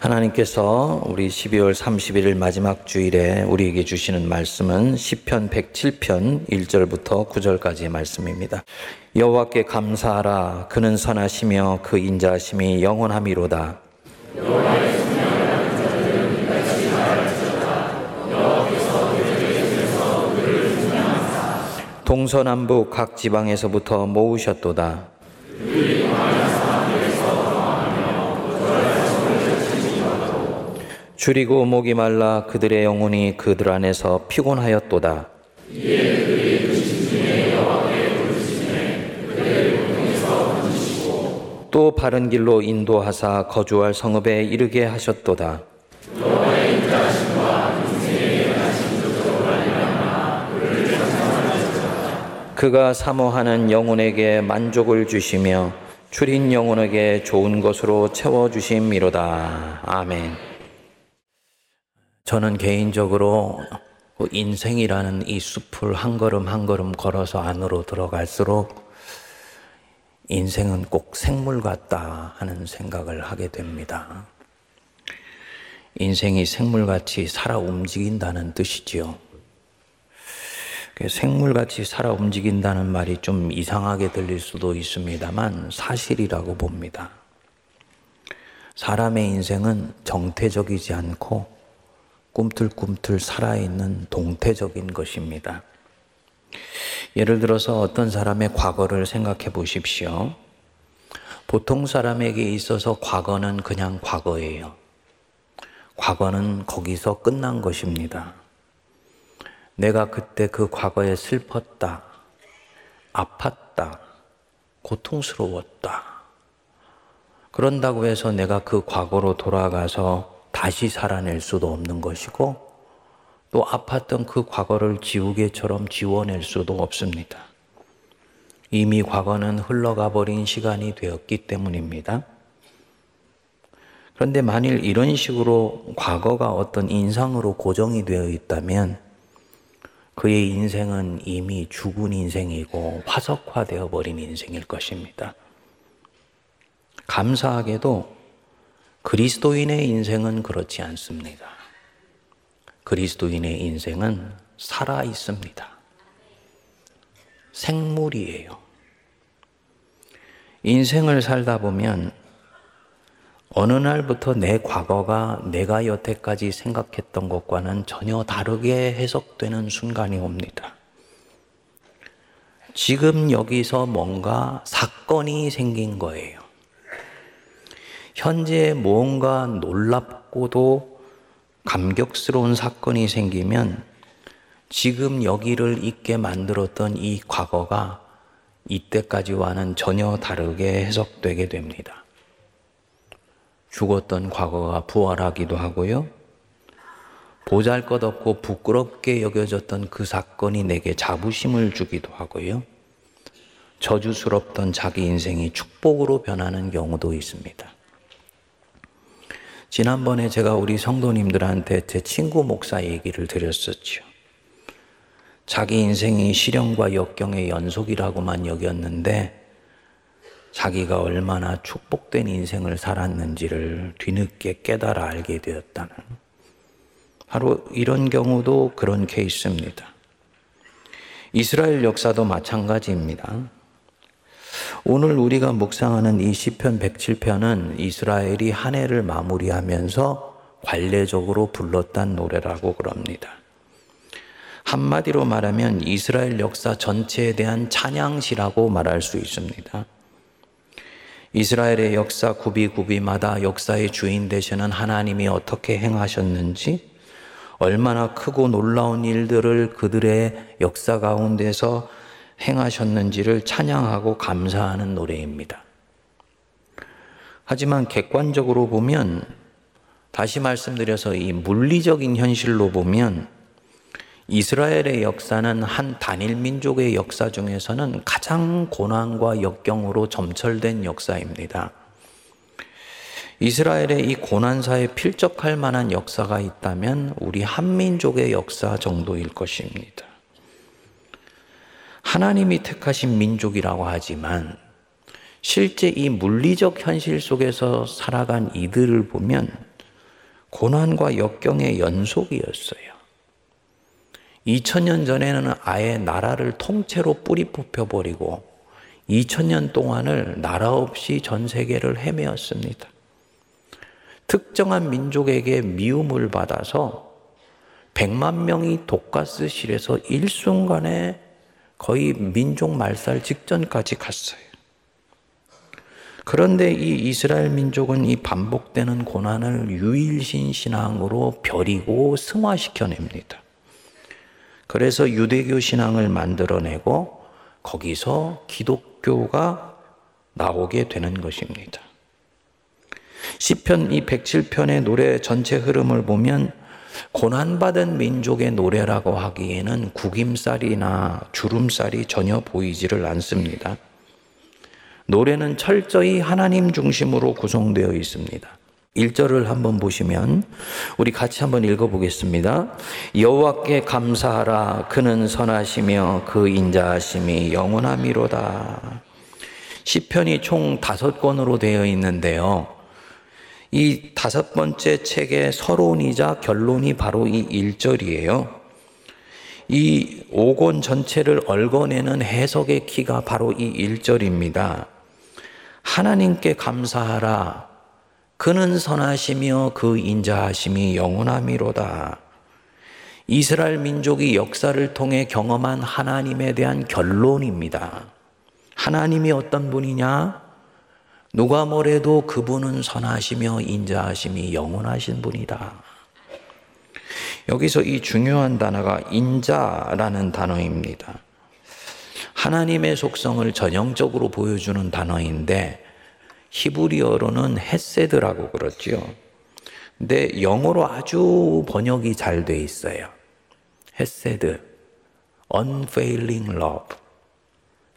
하나님께서 우리 12월 31일 마지막 주일에 우리에게 주시는 말씀은 시편 107편 1절부터 9절까지의 말씀입니다. 여호와께 감사하라 그는 선하시며 그 인자하심이 영원함이로다. 동서남북 각 지방에서부터 모으셨도다. 줄이고 목이 말라 그들의 영혼이 그들 안에서 피곤하였도다. 또 바른 길로 인도하사 거주할 성읍에 이르게 하셨도다. 그가 사모하는 영혼에게 만족을 주시며 출인 영혼에게 좋은 것으로 채워 주심이로다. 아멘. 저는 개인적으로 그 인생이라는 이 숲을 한 걸음 한 걸음 걸어서 안으로 들어갈수록 인생은 꼭 생물 같다 하는 생각을 하게 됩니다. 인생이 생물같이 살아 움직인다는 뜻이지요. 그 생물같이 살아 움직인다는 말이 좀 이상하게 들릴 수도 있습니다만 사실이라고 봅니다. 사람의 인생은 정태적이지 않고 꿈틀꿈틀 살아있는 동태적인 것입니다. 예를 들어서 어떤 사람의 과거를 생각해 보십시오. 보통 사람에게 있어서 과거는 그냥 과거예요. 과거는 거기서 끝난 것입니다. 내가 그때 그 과거에 슬펐다, 아팠다, 고통스러웠다. 그런다고 해서 내가 그 과거로 돌아가서 다시 살아낼 수도 없는 것이고 또 아팠던 그 과거를 지우개처럼 지워낼 수도 없습니다. 이미 과거는 흘러가 버린 시간이 되었기 때문입니다. 그런데 만일 이런 식으로 과거가 어떤 인상으로 고정이 되어 있다면 그의 인생은 이미 죽은 인생이고 화석화되어 버린 인생일 것입니다. 감사하게도 그리스도인의 인생은 그렇지 않습니다. 그리스도인의 인생은 살아 있습니다. 생물이에요. 인생을 살다 보면 어느 날부터 내 과거가 내가 여태까지 생각했던 것과는 전혀 다르게 해석되는 순간이 옵니다. 지금 여기서 뭔가 사건이 생긴 거예요. 현재 무언가 놀랍고도 감격스러운 사건이 생기면 지금 여기를 있게 만들었던 이 과거가 이때까지와는 전혀 다르게 해석되게 됩니다. 죽었던 과거가 부활하기도 하고요. 보잘 것 없고 부끄럽게 여겨졌던 그 사건이 내게 자부심을 주기도 하고요. 저주스럽던 자기 인생이 축복으로 변하는 경우도 있습니다. 지난번에 제가 우리 성도님들한테 제 친구 목사 얘기를 드렸었죠. 자기 인생이 시련과 역경의 연속이라고만 여겼는데 자기가 얼마나 축복된 인생을 살았는지를 뒤늦게 깨달아 알게 되었다는 바로 이런 경우도 그런 케이스입니다. 이스라엘 역사도 마찬가지입니다. 오늘 우리가 묵상하는 이 시편 107편은 이스라엘이 한 해를 마무리하면서 관례적으로 불렀단 노래라고 그럽니다. 한마디로 말하면 이스라엘 역사 전체에 대한 찬양시라고 말할 수 있습니다. 이스라엘의 역사 구비구비마다 역사의 주인 되시는 하나님이 어떻게 행하셨는지, 얼마나 크고 놀라운 일들을 그들의 역사 가운데서 행하셨는지를 찬양하고 감사하는 노래입니다. 하지만 객관적으로 보면 다시 말씀드려서 이 물리적인 현실로 보면 이스라엘의 역사는 한 단일 민족의 역사 중에서는 가장 고난과 역경으로 점철된 역사입니다. 이스라엘의 이 고난사에 필적할 만한 역사가 있다면 우리 한민족의 역사 정도일 것입니다. 하나님이 택하신 민족이라고 하지만 실제 이 물리적 현실 속에서 살아간 이들을 보면 고난과 역경의 연속이었어요. 2000년 전에는 아예 나라를 통째로 뿌리 뽑혀버리고 2000년 동안을 나라 없이 전 세계를 헤매었습니다. 특정한 민족에게 미움을 받아서 100만 명이 독가스실에서 일순간에 거의 민족 말살 직전까지 갔어요. 그런데 이 이스라엘 민족은 이 반복되는 고난을 유일신 신앙으로 벼리고 승화시켜냅니다. 그래서 유대교 신앙을 만들어내고 거기서 기독교가 나오게 되는 것입니다. 시편 이 107편의 노래 전체 흐름을 보면 고난받은 민족의 노래라고 하기에는 구김살이나 주름살이 전혀 보이지를 않습니다. 노래는 철저히 하나님 중심으로 구성되어 있습니다. 1절을 한번 보시면 우리 같이 한번 읽어 보겠습니다. 여호와께 감사하라 그는 선하시며 그 인자하심이 영원함이로다. 시편이 총 다섯 권으로 되어 있는데요. 이 다섯 번째 책의 서론이자 결론이 바로 이 1절이에요. 이 5권 전체를 얽어내는 해석의 키가 바로 이 1절입니다. 하나님께 감사하라. 그는 선하시며 그 인자하심이 영원함이로다. 이스라엘 민족이 역사를 통해 경험한 하나님에 대한 결론입니다. 하나님이 어떤 분이냐? 누가 뭐래도 그분은 선하시며 인자하심이 영원하신 분이다. 여기서 이 중요한 단어가 인자라는 단어입니다. 하나님의 속성을 전형적으로 보여주는 단어인데 히브리어로는 헤세드라고 그러죠. 근데 영어로 아주 번역이 잘 돼 있어요. 헤세드, unfailing love,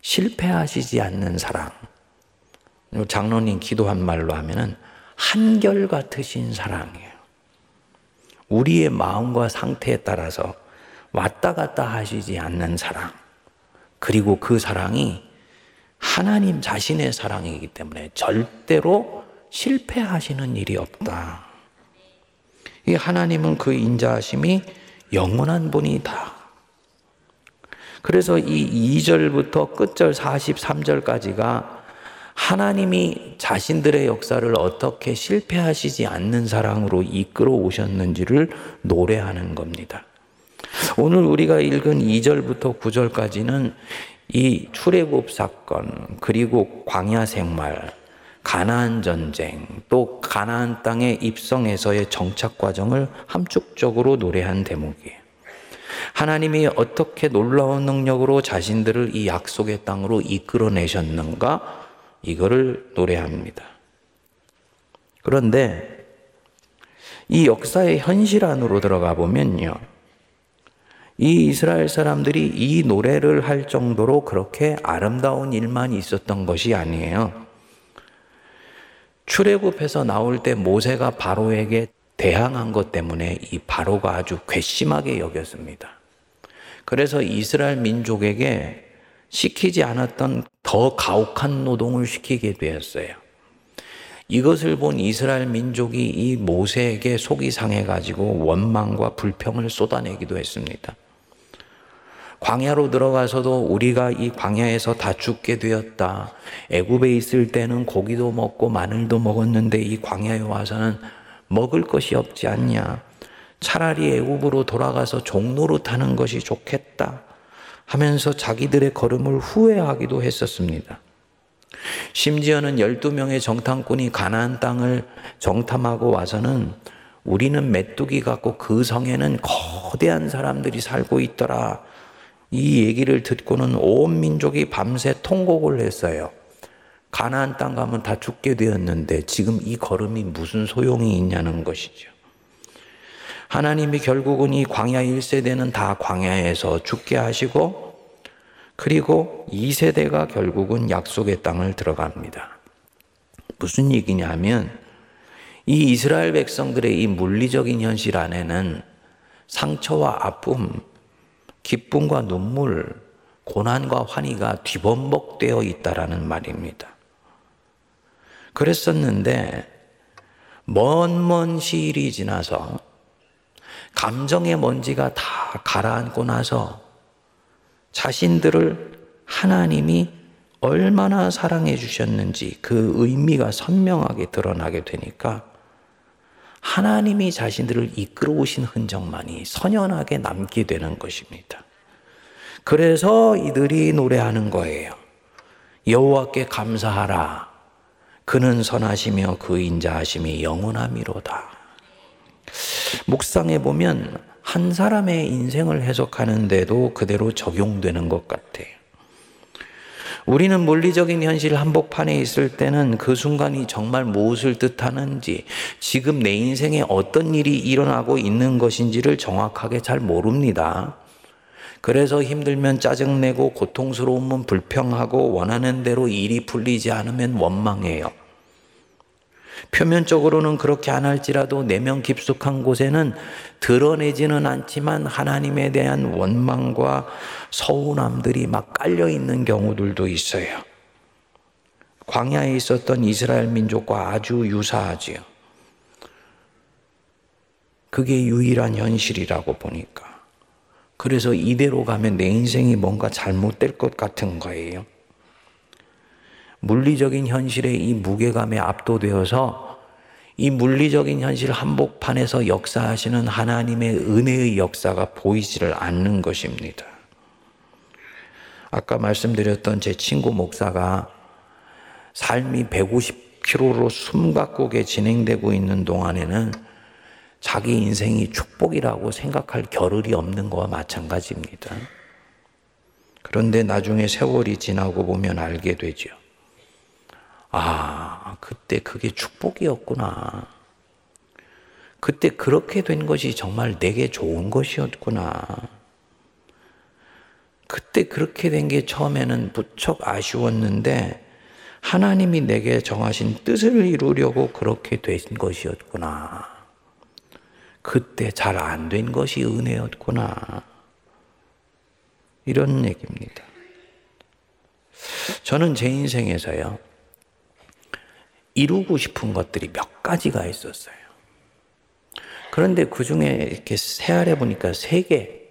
실패하시지 않는 사랑. 장로님 기도한 말로 하면은 한결 같으신 사랑이에요. 우리의 마음과 상태에 따라서 왔다 갔다 하시지 않는 사랑. 그리고 그 사랑이 하나님 자신의 사랑이기 때문에 절대로 실패하시는 일이 없다. 이 하나님은 그 인자하심이 영원한 분이다. 그래서 이 2절부터 끝절 43절까지가 하나님이 자신들의 역사를 어떻게 실패하시지 않는 사랑으로 이끌어 오셨는지를 노래하는 겁니다. 오늘 우리가 읽은 2절부터 9절까지는 이 출애굽 사건 그리고 광야 생활 가나안 전쟁 또 가나안 땅에 입성해서의 정착 과정을 함축적으로 노래한 대목이에요. 하나님이 어떻게 놀라운 능력으로 자신들을 이 약속의 땅으로 이끌어내셨는가 이거를 노래합니다. 그런데 이 역사의 현실 안으로 들어가 보면요. 이 이스라엘 사람들이 이 노래를 할 정도로 그렇게 아름다운 일만 있었던 것이 아니에요. 출애굽해서 나올 때 모세가 바로에게 대항한 것 때문에 이 바로가 아주 괘씸하게 여겼습니다. 그래서 이스라엘 민족에게 시키지 않았던 더 가혹한 노동을 시키게 되었어요. 이것을 본 이스라엘 민족이 이 모세에게 속이 상해가지고 원망과 불평을 쏟아내기도 했습니다. 광야로 들어가서도 우리가 이 광야에서 다 죽게 되었다. 애굽에 있을 때는 고기도 먹고 마늘도 먹었는데 이 광야에 와서는 먹을 것이 없지 않냐. 차라리 애굽으로 돌아가서 종로로 타는 것이 좋겠다. 하면서 자기들의 걸음을 후회하기도 했었습니다. 심지어는 12명의 정탐꾼이 가나안 땅을 정탐하고 와서는 우리는 메뚜기 같고 그 성에는 거대한 사람들이 살고 있더라. 이 얘기를 듣고는 온 민족이 밤새 통곡을 했어요. 가나안 땅 가면 다 죽게 되었는데 지금 이 걸음이 무슨 소용이 있냐는 것이죠. 하나님이 결국은 이 광야 1세대는 다 광야에서 죽게 하시고 그리고 2세대가 결국은 약속의 땅을 들어갑니다. 무슨 얘기냐면 이 이스라엘 백성들의 이 물리적인 현실 안에는 상처와 아픔, 기쁨과 눈물, 고난과 환희가 뒤범벅되어 있다라는 말입니다. 그랬었는데 먼 먼 시일이 지나서 감정의 먼지가 다 가라앉고 나서 자신들을 하나님이 얼마나 사랑해 주셨는지 그 의미가 선명하게 드러나게 되니까 하나님이 자신들을 이끌어 오신 흔적만이 선연하게 남게 되는 것입니다. 그래서 이들이 노래하는 거예요. 여호와께 감사하라. 그는 선하시며 그 인자하심이 영원함이로다. 묵상해 보면 한 사람의 인생을 해석하는데도 그대로 적용되는 것 같아요. 우리는 물리적인 현실 한복판에 있을 때는 그 순간이 정말 무엇을 뜻하는지, 지금 내 인생에 어떤 일이 일어나고 있는 것인지를 정확하게 잘 모릅니다. 그래서 힘들면 짜증내고 고통스러우면 불평하고 원하는 대로 일이 풀리지 않으면 원망해요. 표면적으로는 그렇게 안 할지라도 내면 깊숙한 곳에는 드러내지는 않지만 하나님에 대한 원망과 서운함들이 막 깔려 있는 경우들도 있어요. 광야에 있었던 이스라엘 민족과 아주 유사하지요. 그게 유일한 현실이라고 보니까. 그래서 이대로 가면 내 인생이 뭔가 잘못될 것 같은 거예요. 물리적인 현실의 이 무게감에 압도되어서 이 물리적인 현실 한복판에서 역사하시는 하나님의 은혜의 역사가 보이지를 않는 것입니다. 아까 말씀드렸던 제 친구 목사가 삶이 150km로 숨가쁘게 진행되고 있는 동안에는 자기 인생이 축복이라고 생각할 겨를이 없는 거와 마찬가지입니다. 그런데 나중에 세월이 지나고 보면 알게 되죠. 아, 그때 그게 축복이었구나. 그때 그렇게 된 것이 정말 내게 좋은 것이었구나. 그때 그렇게 된 게 처음에는 무척 아쉬웠는데 하나님이 내게 정하신 뜻을 이루려고 그렇게 된 것이었구나. 그때 잘 안 된 것이 은혜였구나. 이런 얘기입니다. 저는 제 인생에서요, 이루고 싶은 것들이 몇 가지가 있었어요. 그런데 그 중에 이렇게 세알해 보니까 세 개.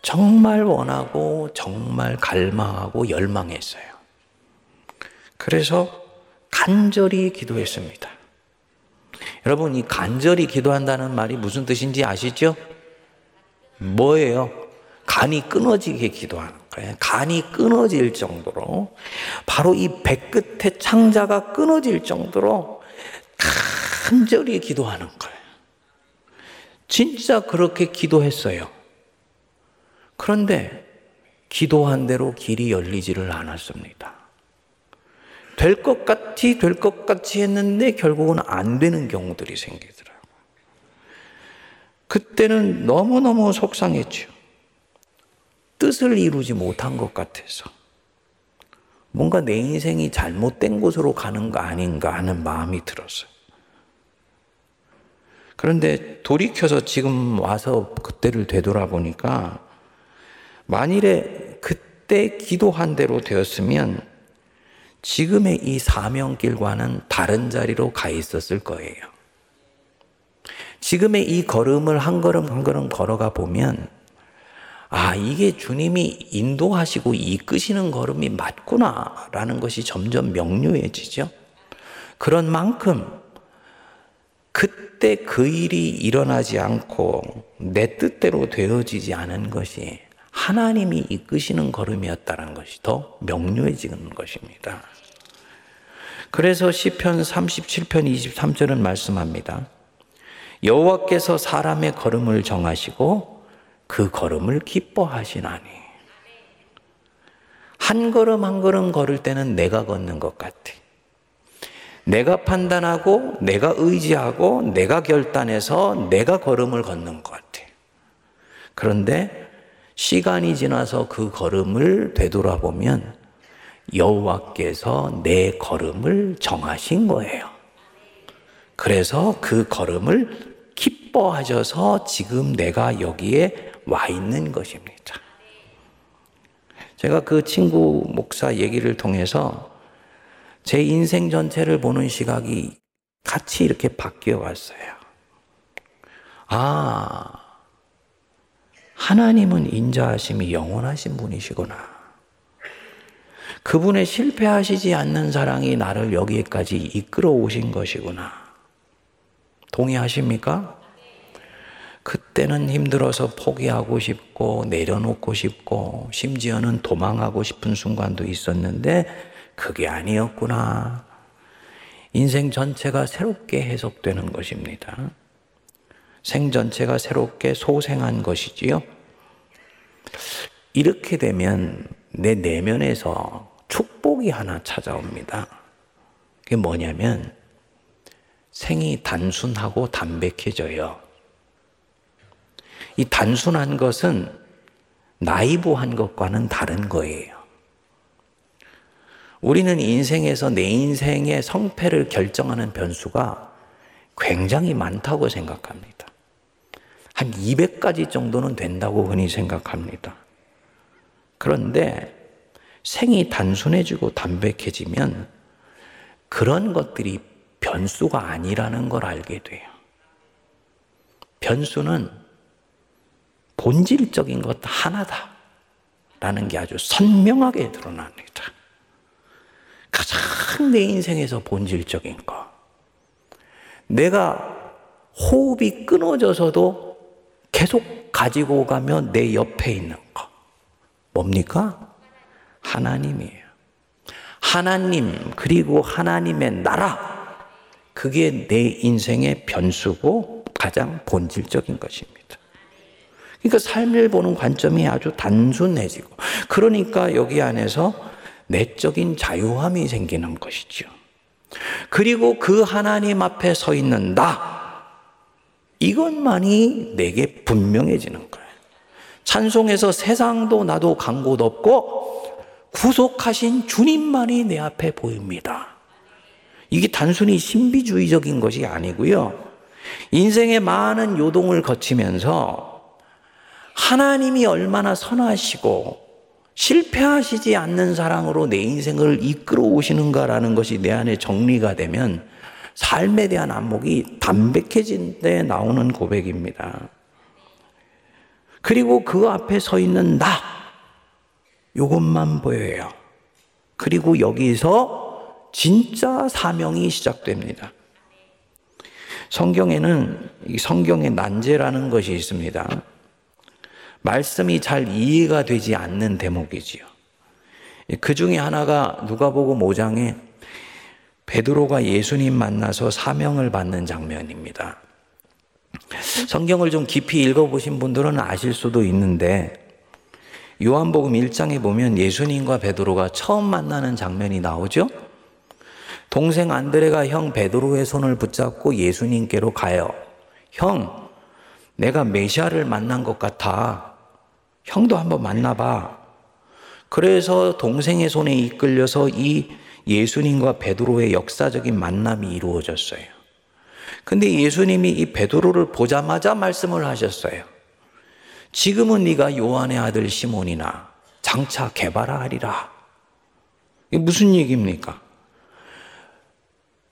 정말 원하고, 정말 갈망하고, 열망했어요. 그래서 간절히 기도했습니다. 여러분, 이 간절히 기도한다는 말이 무슨 뜻인지 아시죠? 뭐예요? 간이 끊어지게 기도하는. 간이 끊어질 정도로 바로 이 배끝의 창자가 끊어질 정도로 간절히 기도하는 거예요. 진짜 그렇게 기도했어요. 그런데 기도한 대로 길이 열리지를 않았습니다. 될 것 같이 될 것 같이 했는데 결국은 안 되는 경우들이 생기더라고요. 그때는 너무너무 속상했죠. 뜻을 이루지 못한 것 같아서. 뭔가 내 인생이 잘못된 곳으로 가는 거 아닌가 하는 마음이 들었어요. 그런데 돌이켜서 지금 와서 그때를 되돌아보니까 만일에 그때 기도한 대로 되었으면 지금의 이 사명길과는 다른 자리로 가 있었을 거예요. 지금의 이 걸음을 한 걸음 한 걸음 걸어가 보면 아, 이게 주님이 인도하시고 이끄시는 걸음이 맞구나라는 것이 점점 명료해지죠. 그런 만큼 그때 그 일이 일어나지 않고 내 뜻대로 되어지지 않은 것이 하나님이 이끄시는 걸음이었다는 것이 더 명료해지는 것입니다. 그래서 시편 37편 23절은 말씀합니다. 여호와께서 사람의 걸음을 정하시고 그 걸음을 기뻐하시나니 한 걸음 한 걸음 걸을 때는 내가 걷는 것 같아. 내가 판단하고 내가 의지하고 내가 결단해서 내가 걸음을 걷는 것 같아. 그런데 시간이 지나서 그 걸음을 되돌아보면 여호와께서 내 걸음을 정하신 거예요. 그래서 그 걸음을 기뻐하셔서 지금 내가 여기에 와 있는 것입니다. 제가 그 친구 목사 얘기를 통해서 제 인생 전체를 보는 시각이 같이 이렇게 바뀌어 왔어요. 아, 하나님은 인자하심이 영원하신 분이시구나. 그분의 실패하시지 않는 사랑이 나를 여기까지 이끌어 오신 것이구나. 동의하십니까? 그때는 힘들어서 포기하고 싶고 내려놓고 싶고 심지어는 도망하고 싶은 순간도 있었는데 그게 아니었구나. 인생 전체가 새롭게 해석되는 것입니다. 생 전체가 새롭게 소생한 것이지요. 이렇게 되면 내 내면에서 축복이 하나 찾아옵니다. 그게 뭐냐면 생이 단순하고 담백해져요. 이 단순한 것은 나이브한 것과는 다른 거예요. 우리는 인생에서 내 인생의 성패를 결정하는 변수가 굉장히 많다고 생각합니다. 한 200가지 정도는 된다고 흔히 생각합니다. 그런데 생이 단순해지고 담백해지면 그런 것들이 변수가 아니라는 걸 알게 돼요. 변수는 본질적인 것 하나다. 라는 게 아주 선명하게 드러납니다. 가장 내 인생에서 본질적인 거. 내가 호흡이 끊어져서도 계속 가지고 가면 내 옆에 있는 거. 뭡니까? 하나님이에요. 하나님, 그리고 하나님의 나라. 그게 내 인생의 변수고 가장 본질적인 것입니다. 그러니까 삶을 보는 관점이 아주 단순해지고 그러니까 여기 안에서 내적인 자유함이 생기는 것이죠. 그리고 그 하나님 앞에 서 있는 나 이것만이 내게 분명해지는 거예요. 찬송에서 세상도 나도 간 곳 없고 구속하신 주님만이 내 앞에 보입니다. 이게 단순히 신비주의적인 것이 아니고요. 인생의 많은 요동을 거치면서 하나님이 얼마나 선하시고 실패하시지 않는 사랑으로 내 인생을 이끌어 오시는가라는 것이 내 안에 정리가 되면 삶에 대한 안목이 담백해진 데 나오는 고백입니다. 그리고 그 앞에 서 있는 나, 이것만 보여요. 그리고 여기서 진짜 사명이 시작됩니다. 성경에는 성경의 난제라는 것이 있습니다. 말씀이 잘 이해가 되지 않는 대목이지요. 그 중에 하나가 누가복음 5장에 베드로가 예수님 만나서 사명을 받는 장면입니다. 성경을 좀 깊이 읽어보신 분들은 아실 수도 있는데 요한복음 1장에 보면 예수님과 베드로가 처음 만나는 장면이 나오죠. 동생 안드레가 형 베드로의 손을 붙잡고 예수님께로 가요. 형, 내가 메시아를 만난 것 같아. 형도 한번 만나봐. 그래서 동생의 손에 이끌려서 이 예수님과 베드로의 역사적인 만남이 이루어졌어요. 근데 예수님이 이 베드로를 보자마자 말씀을 하셨어요. 지금은 네가 요한의 아들 시몬이나 장차 개발하리라. 이게 무슨 얘기입니까?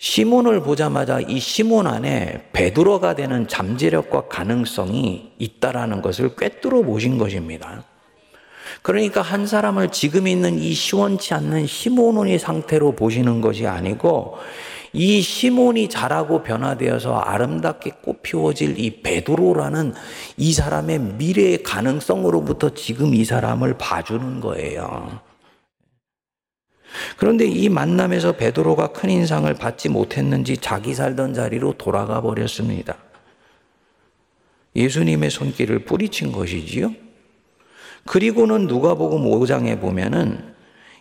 시몬을 보자마자 이 시몬 안에 베드로가 되는 잠재력과 가능성이 있다라는 것을 꿰뚫어 보신 것입니다. 그러니까 한 사람을 지금 있는 이 시원치 않는 시몬의 상태로 보시는 것이 아니고 이 시몬이 자라고 변화되어서 아름답게 꽃피워질 이 베드로라는 이 사람의 미래의 가능성으로부터 지금 이 사람을 봐주는 거예요. 그런데 이 만남에서 베드로가 큰 인상을 받지 못했는지 자기 살던 자리로 돌아가 버렸습니다. 예수님의 손길을 뿌리친 것이지요. 그리고는 누가복음 5장에 보면은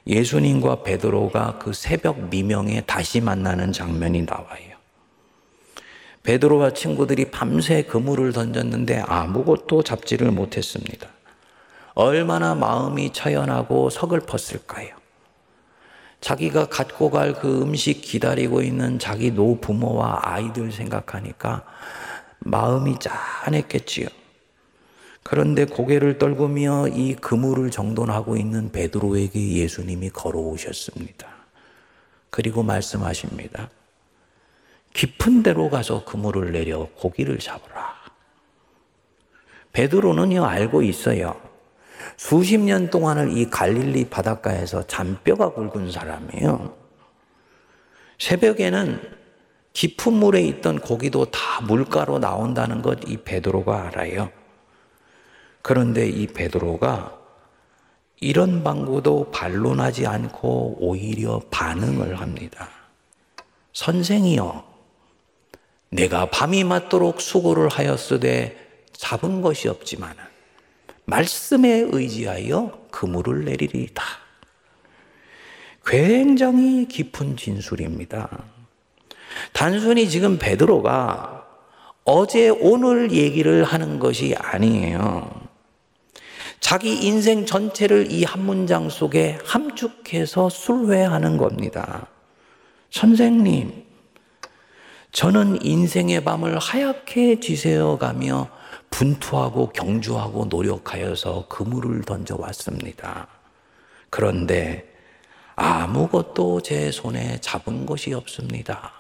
예수님과 베드로가 그 새벽 미명에 다시 만나는 장면이 나와요. 베드로와 친구들이 밤새 그물을 던졌는데 아무것도 잡지를 못했습니다. 얼마나 마음이 처연하고 서글펐을까요? 자기가 갖고 갈 그 음식 기다리고 있는 자기 노 부모와 아이들 생각하니까 마음이 짠했겠지요. 그런데 고개를 떨구며 이 그물을 정돈하고 있는 베드로에게 예수님이 걸어오셨습니다. 그리고 말씀하십니다. 깊은 데로 가서 그물을 내려 고기를 잡으라. 베드로는요 알고 있어요. 수십 년 동안을 이 갈릴리 바닷가에서 잔뼈가 굵은 사람이에요. 새벽에는 깊은 물에 있던 고기도 다 물가로 나온다는 것 이 베드로가 알아요. 그런데 이 베드로가 이런 방구도 반론하지 않고 오히려 반응을 합니다. 선생이여, 내가 밤이 맞도록 수고를 하였으되 잡은 것이 없지만 말씀에 의지하여 그물을 내리리다. 굉장히 깊은 진술입니다. 단순히 지금 베드로가 어제 오늘 얘기를 하는 것이 아니에요. 자기 인생 전체를 이 한 문장 속에 함축해서 술회하는 겁니다. 선생님, 저는 인생의 밤을 하얗게 지새어 가며 분투하고 경주하고 노력하여서 그물을 던져왔습니다. 그런데 아무것도 제 손에 잡은 것이 없습니다.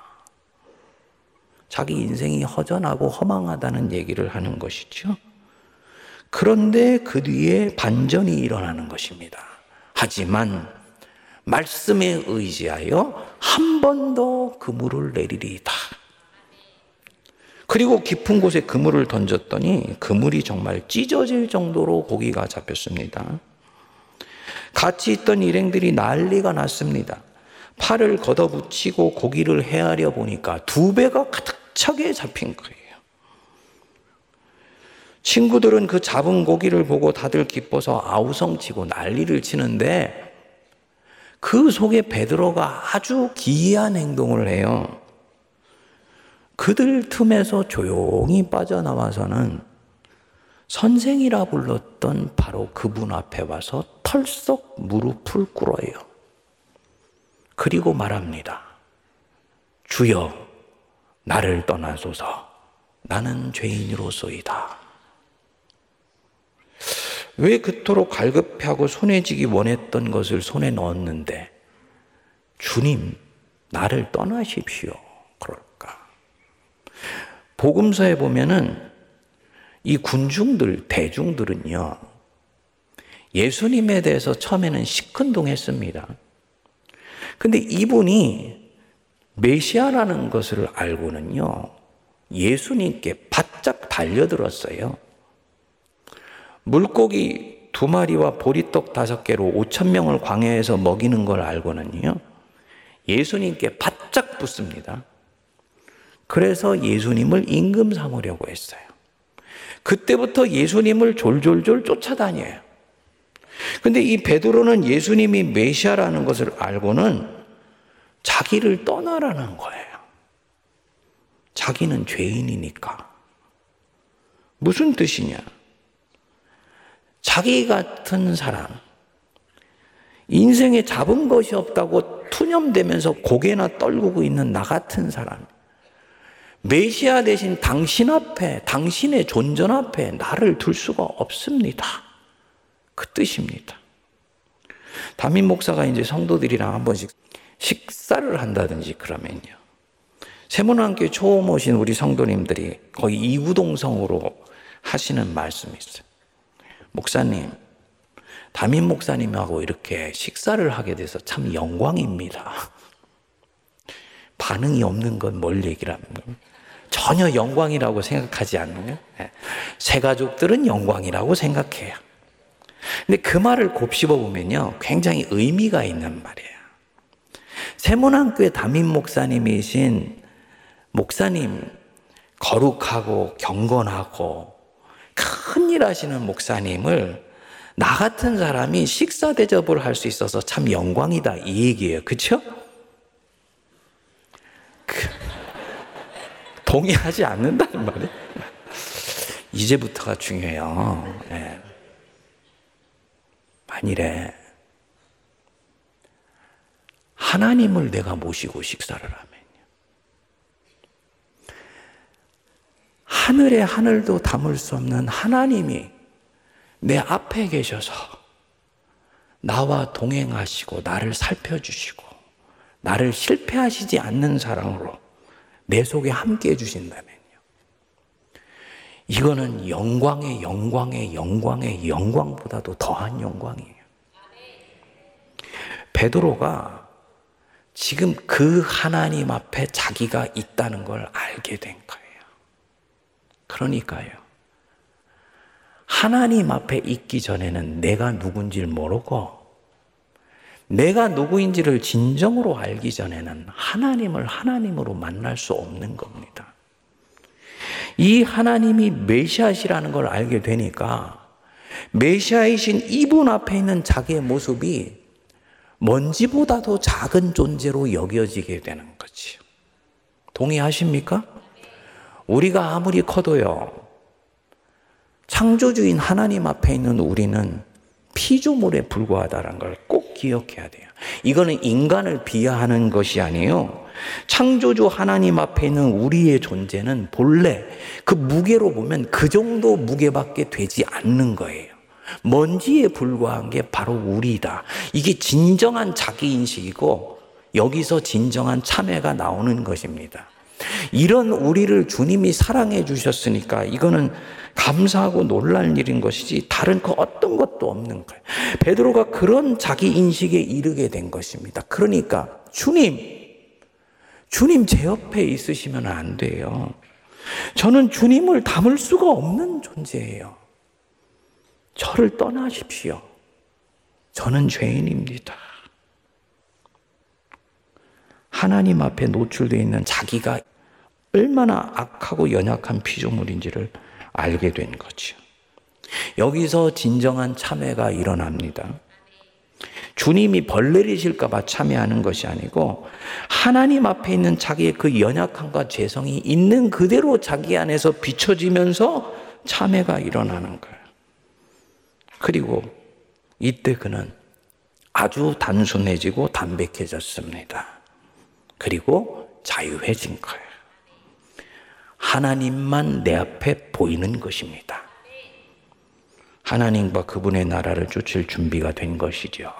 자기 인생이 허전하고 허망하다는 얘기를 하는 것이죠. 그런데 그 뒤에 반전이 일어나는 것입니다. 하지만 말씀에 의지하여 한 번 더 그물을 내리리다. 그리고 깊은 곳에 그물을 던졌더니 그물이 정말 찢어질 정도로 고기가 잡혔습니다. 같이 있던 일행들이 난리가 났습니다. 팔을 걷어붙이고 고기를 헤아려 보니까 두 배가 가득 차게 잡힌 거예요. 친구들은 그 잡은 고기를 보고 다들 기뻐서 아우성치고 난리를 치는데 그 속에 베드로가 아주 기이한 행동을 해요. 그들 틈에서 조용히 빠져나와서는 선생이라 불렀던 바로 그분 앞에 와서 털썩 무릎을 꿇어요. 그리고 말합니다. 주여, 나를 떠나소서. 나는 죄인으로소이다. 왜 그토록 갈급해하고 손에 쥐기 원했던 것을 손에 넣었는데, 주님, 나를 떠나십시오. 복음서에 보면은 이 군중들, 대중들은요, 예수님에 대해서 처음에는 시큰둥했습니다. 근데 이분이 메시아라는 것을 알고는요, 예수님께 바짝 달려들었어요. 물고기 두 마리와 보리떡 다섯 개로 오천 명을 광야에서 먹이는 걸 알고는요, 예수님께 바짝 붙습니다. 그래서 예수님을 임금 삼으려고 했어요. 그때부터 예수님을 졸졸졸 쫓아다녀요. 근데 이 베드로는 예수님이 메시아라는 것을 알고는 자기를 떠나라는 거예요. 자기는 죄인이니까. 무슨 뜻이냐? 자기 같은 사람, 인생에 잡은 것이 없다고 투념되면서 고개나 떨구고 있는 나 같은 사람, 메시아 대신 당신 앞에, 당신의 존전 앞에 나를 둘 수가 없습니다. 그 뜻입니다. 담임 목사가 이제 성도들이랑 한 번씩 식사를 한다든지 그러면요. 세문학교 처음 오신 우리 성도님들이 거의 이구동성으로 하시는 말씀이 있어요. 목사님, 담임 목사님하고 이렇게 식사를 하게 돼서 참 영광입니다. 반응이 없는 건 뭘 얘기를 겁니까? 전혀 영광이라고 생각하지 않는 예. 새 가족들은 영광이라고 생각해요. 근데 그 말을 곱씹어 보면요. 굉장히 의미가 있는 말이에요. 세문안교회 담임 목사님이신 목사님, 거룩하고 경건하고 큰 일 하시는 목사님을 나 같은 사람이 식사 대접을 할 수 있어서 참 영광이다 이 얘기예요. 그렇죠? 동의하지 않는다는 말이에요. 이제부터가 중요해요. 네. 만일에 하나님을 내가 모시고 식사를 하면요. 하늘의 하늘도 담을 수 없는 하나님이 내 앞에 계셔서 나와 동행하시고 나를 살펴주시고 나를 실패하시지 않는 사랑으로 내 속에 함께 해주신다면요. 이거는 영광의 영광의 영광의 영광보다도 더한 영광이에요. 베드로가 지금 그 하나님 앞에 자기가 있다는 걸 알게 된 거예요. 그러니까요. 하나님 앞에 있기 전에는 내가 누군지를 모르고 내가 누구인지를 진정으로 알기 전에는 하나님을 하나님으로 만날 수 없는 겁니다. 이 하나님이 메시아시라는 걸 알게 되니까 메시아이신 이분 앞에 있는 자기의 모습이 먼지보다도 작은 존재로 여겨지게 되는 거지요. 동의하십니까? 우리가 아무리 커도요, 창조주인 하나님 앞에 있는 우리는 피조물에 불과하다는 걸 꼭 기억해야 돼요. 이거는 인간을 비하하는 것이 아니에요. 창조주 하나님 앞에 있는 우리의 존재는 본래 그 무게로 보면 그 정도 무게밖에 되지 않는 거예요. 먼지에 불과한 게 바로 우리다. 이게 진정한 자기 인식이고 여기서 진정한 참회가 나오는 것입니다. 이런 우리를 주님이 사랑해 주셨으니까 이거는 감사하고 놀랄 일인 것이지 다른 그 어떤 것도 없는 거예요. 베드로가 그런 자기 인식에 이르게 된 것입니다. 그러니까 주님, 주님 제 옆에 있으시면 안 돼요. 저는 주님을 담을 수가 없는 존재예요. 저를 떠나십시오. 저는 죄인입니다. 하나님 앞에 노출되어 있는 자기가 얼마나 악하고 연약한 피조물인지를 알게 된 거죠. 여기서 진정한 참회가 일어납니다. 주님이 벌 내리실까봐 참회하는 것이 아니고 하나님 앞에 있는 자기의 그 연약함과 죄성이 있는 그대로 자기 안에서 비춰지면서 참회가 일어나는 거예요. 그리고 이때 그는 아주 단순해지고 담백해졌습니다. 그리고 자유해진 거예요. 하나님만 내 앞에 보이는 것입니다. 하나님과 그분의 나라를 쫓을 준비가 된 것이죠.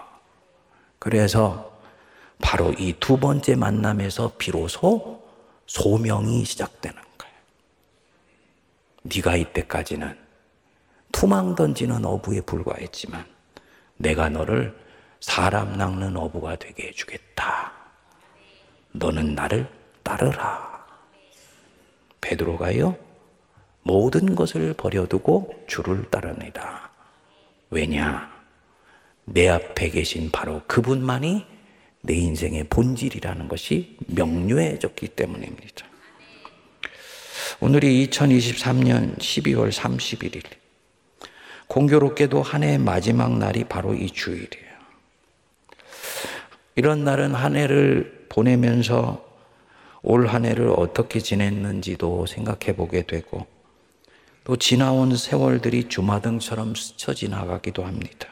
그래서 바로 이 두 번째 만남에서 비로소 소명이 시작되는 거예요. 네가 이때까지는 투망 던지는 어부에 불과했지만 내가 너를 사람 낚는 어부가 되게 해주겠다. 너는 나를 따르라. 베드로가요 모든 것을 버려두고 주를 따릅니다. 왜냐? 내 앞에 계신 바로 그분만이 내 인생의 본질이라는 것이 명료해졌기 때문입니다. 오늘이 2023년 12월 31일. 공교롭게도 한 해의 마지막 날이 바로 이 주일이에요. 이런 날은 한 해를 보내면서 올 한 해를 어떻게 지냈는지도 생각해 보게 되고 또 지나온 세월들이 주마등처럼 스쳐 지나가기도 합니다.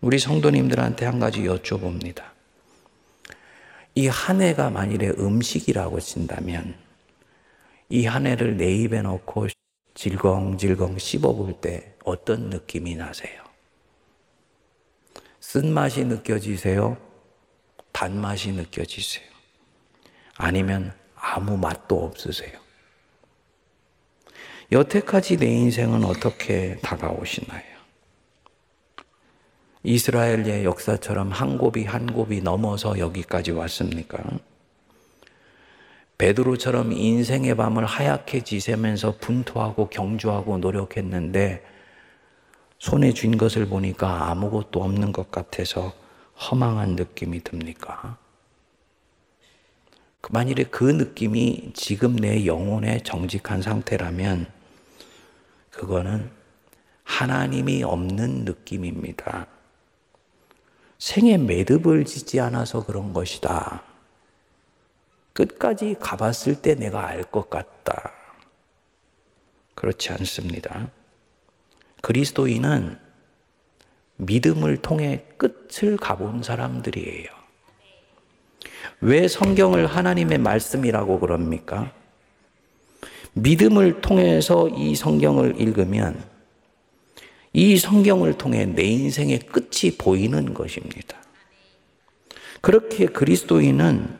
우리 성도님들한테 한 가지 여쭤봅니다. 이 한 해가 만일에 음식이라고 친다면 이 한 해를 내 입에 넣고 질겅질겅 씹어볼 때 어떤 느낌이 나세요? 쓴맛이 느껴지세요? 단맛이 느껴지세요? 아니면 아무 맛도 없으세요? 여태까지 내 인생은 어떻게 다가오시나요? 이스라엘의 역사처럼 한 곱이 한 곱이 넘어서 여기까지 왔습니까? 베드로처럼 인생의 밤을 하얗게 지새면서 분투하고 경주하고 노력했는데 손에 쥔 것을 보니까 아무것도 없는 것 같아서 허망한 느낌이 듭니까? 만일에 그 느낌이 지금 내 영혼의 정직한 상태라면 그거는 하나님이 없는 느낌입니다. 생에 매듭을 짓지 않아서 그런 것이다. 끝까지 가봤을 때 내가 알 것 같다. 그렇지 않습니다. 그리스도인은 믿음을 통해 끝을 가본 사람들이에요. 왜 성경을 하나님의 말씀이라고 그럽니까? 믿음을 통해서 이 성경을 읽으면 이 성경을 통해 내 인생의 끝이 보이는 것입니다. 그렇게 그리스도인은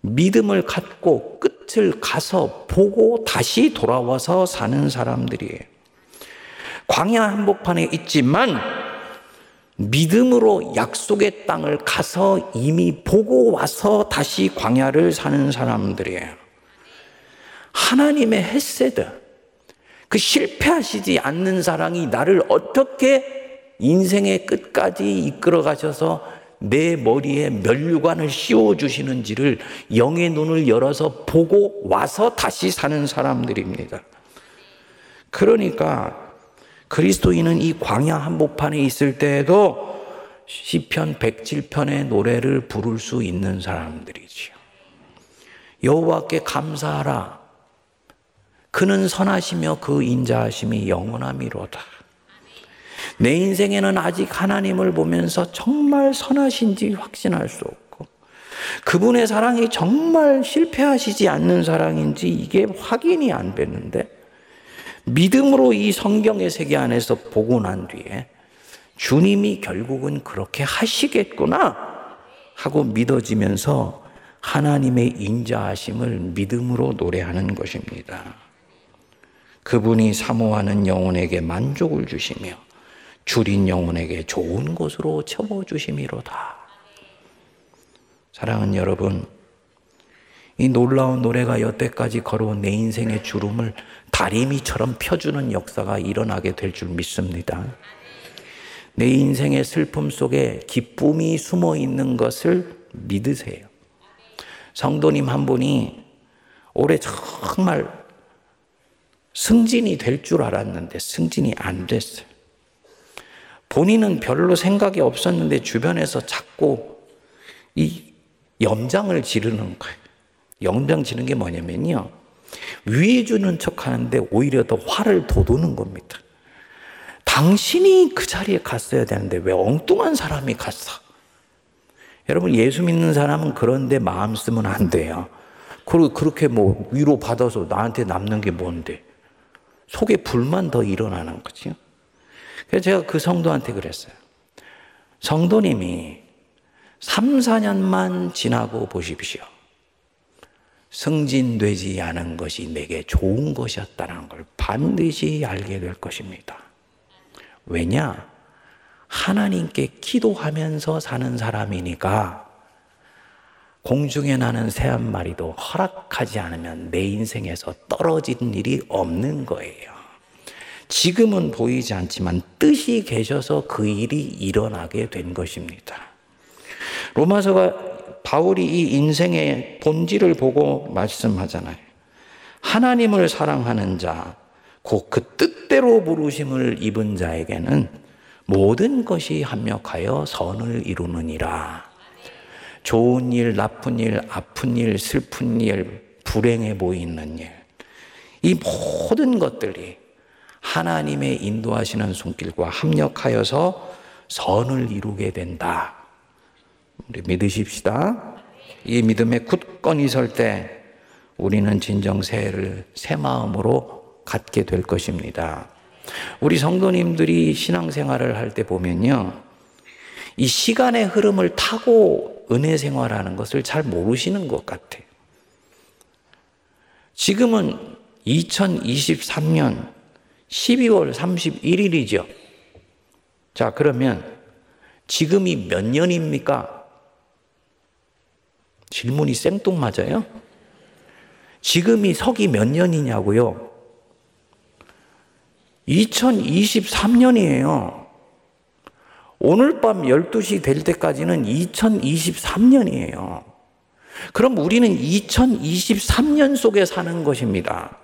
믿음을 갖고 끝을 가서 보고 다시 돌아와서 사는 사람들이에요. 광야 한복판에 있지만 믿음으로 약속의 땅을 가서 이미 보고 와서 다시 광야를 사는 사람들이에요. 하나님의 햇세드, 그 실패하시지 않는 사랑이 나를 어떻게 인생의 끝까지 이끌어 가셔서 내 머리에 멸류관을 씌워 주시는지를 영의 눈을 열어서 보고 와서 다시 사는 사람들입니다. 그러니까 그리스도인은 이 광야 한복판에 있을 때에도 시편 107편의 노래를 부를 수 있는 사람들이지요. 여호와께 감사하라. 그는 선하시며 그 인자하심이 영원함이로다. 내 인생에는 아직 하나님을 보면서 정말 선하신지 확신할 수 없고, 그분의 사랑이 정말 실패하시지 않는 사랑인지 이게 확인이 안 되는데, 믿음으로 이 성경의 세계 안에서 보고 난 뒤에 주님이 결국은 그렇게 하시겠구나 하고 믿어지면서 하나님의 인자하심을 믿음으로 노래하는 것입니다. 그분이 사모하는 영혼에게 만족을 주시며 줄인 영혼에게 좋은 곳으로 채워 주심이로다. 사랑하는 여러분, 이 놀라운 노래가 여태까지 걸어온 내 인생의 주름을 다리미처럼 펴주는 역사가 일어나게 될 줄 믿습니다. 내 인생의 슬픔 속에 기쁨이 숨어 있는 것을 믿으세요. 성도님 한 분이 올해 정말 승진이 될 줄 알았는데 승진이 안 됐어요. 본인은 별로 생각이 없었는데 주변에서 자꾸 이 염장을 지르는 거예요. 염장 지는 게 뭐냐면요. 위해 주는 척 하는데 오히려 더 화를 돋우는 겁니다. 당신이 그 자리에 갔어야 되는데 왜 엉뚱한 사람이 갔어? 여러분, 예수 믿는 사람은 그런데 마음 쓰면 안 돼요. 그리고 그렇게 뭐 위로 받아서 나한테 남는 게 뭔데? 속에 불만 더 일어나는 거죠. 그래서 제가 그 성도한테 그랬어요. 성도님이 3, 4년만 지나고 보십시오. 승진되지 않은 것이 내게 좋은 것이었다는 걸 반드시 알게 될 것입니다. 왜냐? 하나님께 기도하면서 사는 사람이니까 공중에 나는 새 한 마리도 허락하지 않으면 내 인생에서 떨어진 일이 없는 거예요. 지금은 보이지 않지만 뜻이 계셔서 그 일이 일어나게 된 것입니다. 로마서가 바울이 이 인생의 본질을 보고 말씀하잖아요. 하나님을 사랑하는 자, 곧 그 뜻대로 부르심을 입은 자에게는 모든 것이 합력하여 선을 이루느니라. 좋은 일, 나쁜 일, 아픈 일, 슬픈 일, 불행해 보이는 일. 이 모든 것들이 하나님의 인도하시는 손길과 합력하여서 선을 이루게 된다. 우리 믿으십시다. 이 믿음에 굳건히 설 때 우리는 진정 새해를 새 마음으로 갖게 될 것입니다. 우리 성도님들이 신앙생활을 할 때 보면요. 이 시간의 흐름을 타고 은혜 생활하는 것을 잘 모르시는 것 같아요. 지금은 2023년 12월 31일이죠. 자, 그러면 지금이 몇 년입니까? 질문이 생뚱맞아요? 지금이 석이 몇 년이냐고요? 2023년이에요. 오늘 밤 12시 될 때까지는 2023년이에요. 그럼 우리는 2023년 속에 사는 것입니다.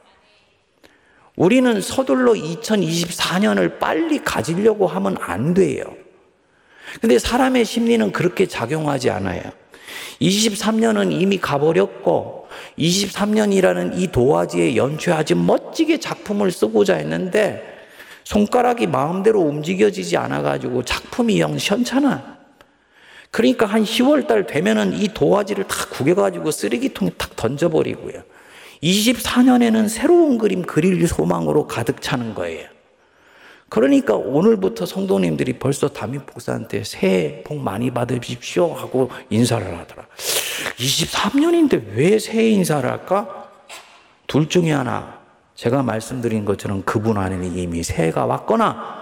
우리는 서둘러 2024년을 빨리 가지려고 하면 안 돼요. 근데 사람의 심리는 그렇게 작용하지 않아요. 23년은 이미 가버렸고, 23년이라는 이 도화지에 연출하지 멋지게 작품을 쓰고자 했는데, 손가락이 마음대로 움직여지지 않아가지고 작품이 영 시원찮아. 그러니까 한 10월 달 되면은 이 도화지를 다 구겨가지고 쓰레기통에 탁 던져버리고요. 24년에는 새로운 그림 그릴 소망으로 가득 차는 거예요. 그러니까 오늘부터 성도님들이 벌써 담임 목사한테 새해 복 많이 받으십시오 하고 인사를 하더라. 23년인데 왜 새해 인사를 할까? 둘 중에 하나. 제가 말씀드린 것처럼 그분 안에는 이미 새해가 왔거나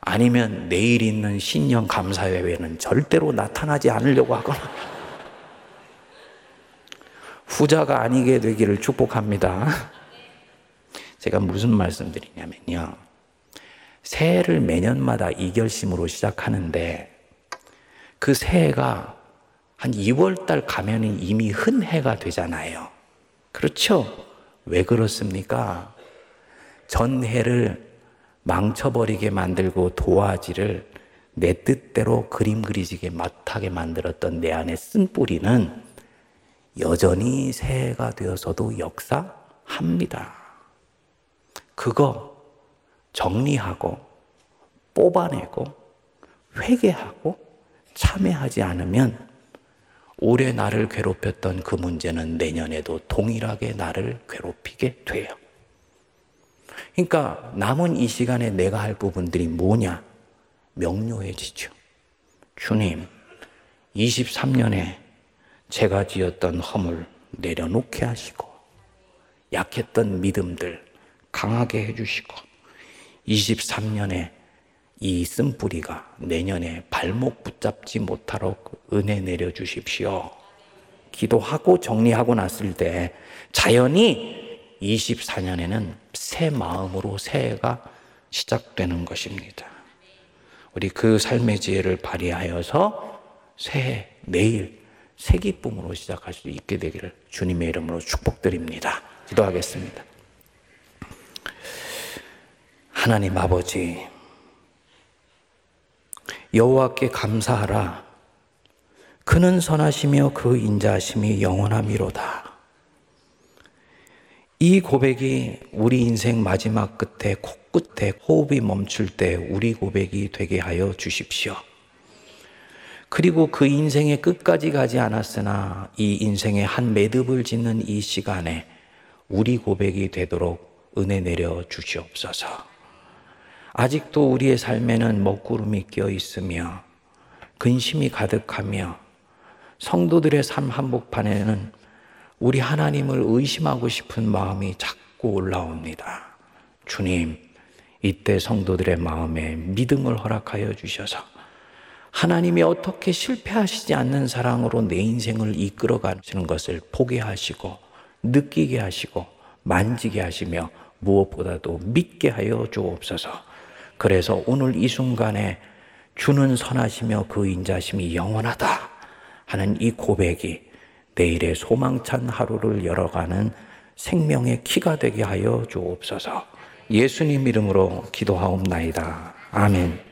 아니면 내일 있는 신년 감사회에는 절대로 나타나지 않으려고 하거나 후자가 아니게 되기를 축복합니다. 제가 무슨 말씀 드리냐면요. 새해를 매년마다 이 결심으로 시작하는데 그 새해가 한 2월 달 가면은 이미 흔 해가 되잖아요. 그렇죠? 왜 그렇습니까? 전해를 망쳐버리게 만들고 도화지를 내 뜻대로 그림 그리지게 못하게 만들었던 내 안에 쓴 뿌리는 여전히 새해가 되어서도 역사합니다. 그거 정리하고 뽑아내고 회개하고 참여하지 않으면 올해 나를 괴롭혔던 그 문제는 내년에도 동일하게 나를 괴롭히게 돼요. 그러니까 남은 이 시간에 내가 할 부분들이 뭐냐? 명료해지죠. 주님, 23년에 제가 지었던 허물 내려놓게 하시고, 약했던 믿음들 강하게 해주시고, 23년에 이 쓴뿌리가 내년에 발목 붙잡지 못하도록 은혜 내려 주십시오. 기도하고 정리하고 났을 때 자연히 24년에는 새 마음으로 새해가 시작되는 것입니다. 우리 그 삶의 지혜를 발휘하여서 새해, 내일 새 기쁨으로 시작할 수 있게 되기를 주님의 이름으로 축복드립니다. 기도하겠습니다. 하나님 아버지, 여호와께 감사하라. 그는 선하시며 그 인자하심이 영원함이로다. 이 고백이 우리 인생 마지막 끝에 코끝에 호흡이 멈출 때 우리 고백이 되게 하여 주십시오. 그리고 그 인생의 끝까지 가지 않았으나 이 인생의 한 매듭을 짓는 이 시간에 우리 고백이 되도록 은혜 내려 주시옵소서. 아직도 우리의 삶에는 먹구름이 끼어 있으며 근심이 가득하며 성도들의 삶 한복판에는 우리 하나님을 의심하고 싶은 마음이 자꾸 올라옵니다. 주님, 이때 성도들의 마음에 믿음을 허락하여 주셔서 하나님이 어떻게 실패하시지 않는 사랑으로 내 인생을 이끌어 가시는 것을 보게 하시고 느끼게 하시고 만지게 하시며 무엇보다도 믿게 하여 주옵소서. 그래서 오늘 이 순간에 주는 선하시며 그 인자심이 영원하다 하는 이 고백이 내일의 소망찬 하루를 열어가는 생명의 키가 되게 하여 주옵소서. 예수님 이름으로 기도하옵나이다. 아멘.